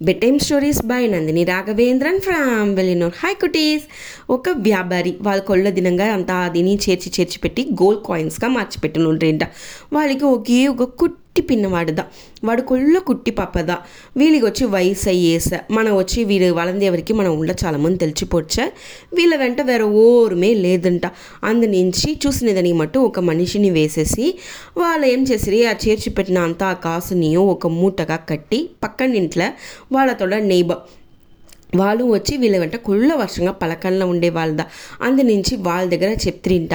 Bed time stories by Nandini Raghavendran from వెలినోర్ hi కుటీస్ ఒక వ్యాపారి వాళ్ళ కొళ్ళ దినంగా అంతా దీని చేర్చి చేర్చి పెట్టి గోల్డ్ కాయిన్స్గా మార్చిపెట్టునుండ్రేంట వాళ్ళకి ఒకే ఒక కుట్టి పిన్నవాడుదా వాడు కొళ్ళ కుట్టి పాపదా వీళ్ళకి వచ్చి వయసు అయ్యేస మనం వచ్చి వీడు వలందేవరికి మనం ఉండ చాలా మంది తెలిసిపోచ్చా వీళ్ళ వెంట వేరే ఓరుమే లేదంట అందునుంచి చూసినదని మట్టు ఒక మనిషిని వేసేసి వాళ్ళు ఏం చేసిరి ఆ చేర్చి పెట్టిన అంత ఆ కాసుని ఒక మూటగా కట్టి పక్కనింట్లో వాళ్ళతోడ వాళ్ళతో నైబర్ వాళ్ళు వచ్చి వీళ్ళ వెంట కుళ్ళ వర్షంగా పలకల్లో ఉండే వాళ్ళదా అందు నుంచి వాళ్ళ దగ్గర చెప్తిరింట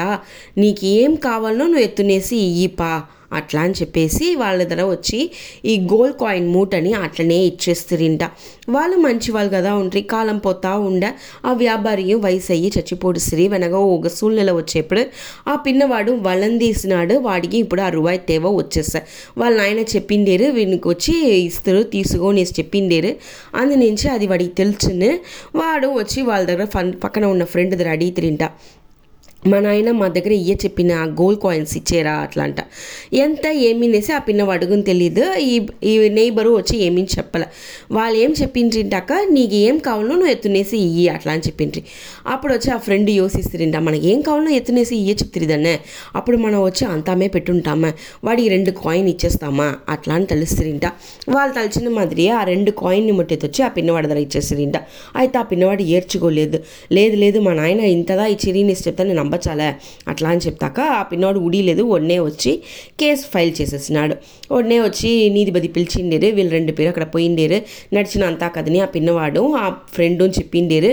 నీకు ఏం కావాలనో నువ్వు ఎత్తునేసి ఇయ్యిపా అట్లా అని చెప్పేసి వాళ్ళ దగ్గర వచ్చి ఈ గోల్డ్ కాయిన్ మూటని అట్లనే ఇచ్చేస్తురింట వాళ్ళు మంచి వాళ్ళు కదా ఉండ్రి కాలం పోతా ఉండ ఆ వ్యాపారి వయసు అయ్యి చచ్చిపోడుసిరి వెనక ఒక సూళ్ళెల వచ్చేప్పుడు ఆ పిన్నవాడు వాళ్ళని తీసినాడు వాడికి ఇప్పుడు ఆ రూపాయి తేవ వచ్చేస్తా. వాళ్ళ నాయన చెప్పిండేరు వీనికి వచ్చి ఇస్తారు తీసుకొని చెప్పిండేరు. అందు నుంచి అది వాడికి తెలుసును. వాడు వచ్చి వాళ్ళ దగ్గర ఫన్ పక్కన ఉన్న ఫ్రెండ్ దగ్గర అడిగి తిరింటా మా నాయన మా దగ్గర ఇయ్య చెప్పిన గోల్డ్ కాయిన్స్ ఇచ్చేరా అట్లా అంట ఎంత ఏమినేసి ఆ పిన్న అడుగుని తెలియదు ఈ ఈ నైబరు వచ్చి ఏమీ చెప్పలే. వాళ్ళు ఏం చెప్పిండ్రింటాక నీకు ఏం కావాలో నువ్వు ఎత్తునేసి ఇయ్యి అట్లా అని చెప్పిండ్రి. అప్పుడు వచ్చి ఆ ఫ్రెండ్ యోసిస్తుంట మనకి ఏం కావాలో ఎత్తునేసి ఇయ్య చెప్తురిదన్నే. అప్పుడు మనం వచ్చి అంతామే పెట్టుంటామా. వాడికి రెండు కాయిన్ ఇచ్చేస్తామా? అట్లా అని తలుస్తుంట వాళ్ళు తలిచిన మాదిరి ఆ రెండు కాయిన్ని ముట్టెతొచ్చి ఆ పిన్నవాడి దగ్గర ఇచ్చేస్తుంట అయితే ఆ పిన్నవాడు ఏర్చుకోలేదు లేదు లేదు మా నాయన ఇంతదా ఇచ్చిరి నేను చెప్తాను నేను నమ్మచాలే అట్లా అని చెప్తాక ఆ పిన్నోడు ఉడిలేదు ఒడనే వచ్చి కేసు ఫైల్ చేసేసినాడు. ఒడనే వచ్చి నీతిపతి పిలిచిండేరు. వీళ్ళు రెండు పేరు అక్కడ పోయిండేరు. నడిచిన అంతా కదని ఆ పిన్నవాడు ఆ ఫ్రెండ్ చెప్పిండేరు.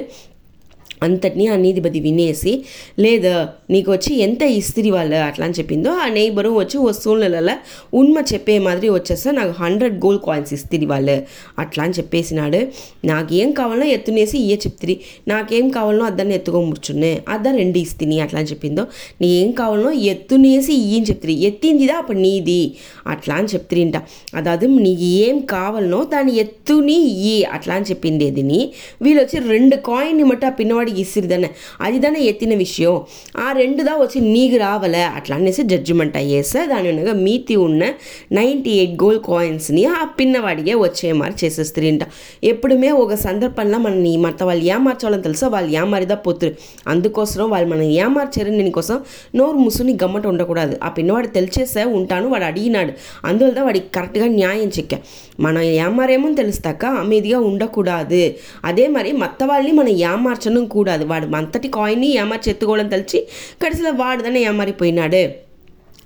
అంతటినీ ఆ నీతిపతి వినేసి లేదా నీకు వచ్చి ఎంత ఇస్త్రీ వాళ్ళు అట్లా అని చెప్పిందో ఆ నైబరు వచ్చి వస్తువులలో ఉన్మ చెప్పే మాదిరి వచ్చేస్తే నాకు హండ్రెడ్ గోల్డ్ కాయిన్స్ ఇస్త్రీ వాళ్ళు అట్లా అని చెప్పేసినాడు. నాకేం కావాలో ఎత్తునేసి ఇయ్య చెప్తిరి. నాకేం కావాలనో అద్దాన్ని ఎత్తుకొని అద్దా రెండు ఇస్తిని అట్లా అని చెప్పిందో. నీ ఏం కావాలనో ఎత్తునేసి ఇయ్యని చెప్తిరి. ఎత్తిందిదా? అప్పుడు నీది అట్లా అని చెప్తిరింట. అదాదు నీకు ఏం కావాలనో దాన్ని ఎత్తుని ఇయ్యి అట్లా అని చెప్పింది అదిని వీళ్ళు వచ్చి రెండు కాయిన్ని మట్టి ఆ పిన్నవాడు వాడికి ఇసిరిదనే అది దానే ఎత్తిన విషయం ఆ రెండుదా వచ్చి నీకు రావలే అట్లా అనేసి జడ్జిమెంట్ అయ్యేసా దాని ఉండగా మీతి ఉన్న నైంటీ ఎయిట్ గోల్డ్ కాయిన్స్ని ఆ పిన్నవాడికే వచ్చే మారి చేసేస్తారంట ఎప్పుడుమే ఒక సందర్భంలో మన మత వాళ్ళు ఏమార్చాలని తెలుసా వాళ్ళు ఏమారిదా పోతురు అందుకోసం వాళ్ళు మనం ఏమార్చారు నేను కోసం నోరు ముసుని గమ్మట ఉండకూడదు ఆ పిన్నవాడు తెలిచేసే ఉంటాను వాడు అడిగినాడు అందువల్ల వాడికి కరెక్ట్గా న్యాయం చెక్కా మనం ఏమారేమో తెలుస్తాక మీదిగా ఉండకూడదు అదే మరి మత్త వాళ్ళని మనం ఏమార్చడం కూడదు వాడు అంతటి కాయిన్ని ఏమార్చి ఎత్తుకోవడం తెలిసి కడిసిలో వాడుదనే ఏమారిపోయినాడు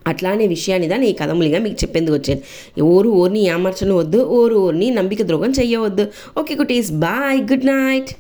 అట్లానే విషయాన్ని దాన్ని ఈ కథములుగా మీకు చెప్పేందుకు వచ్చాను ఓరు ఓరిని ఏమార్చడం వద్దు ఓరు ఓరిని నంబిక ద్రోగం చెయ్యవద్దు okay cuties bye good night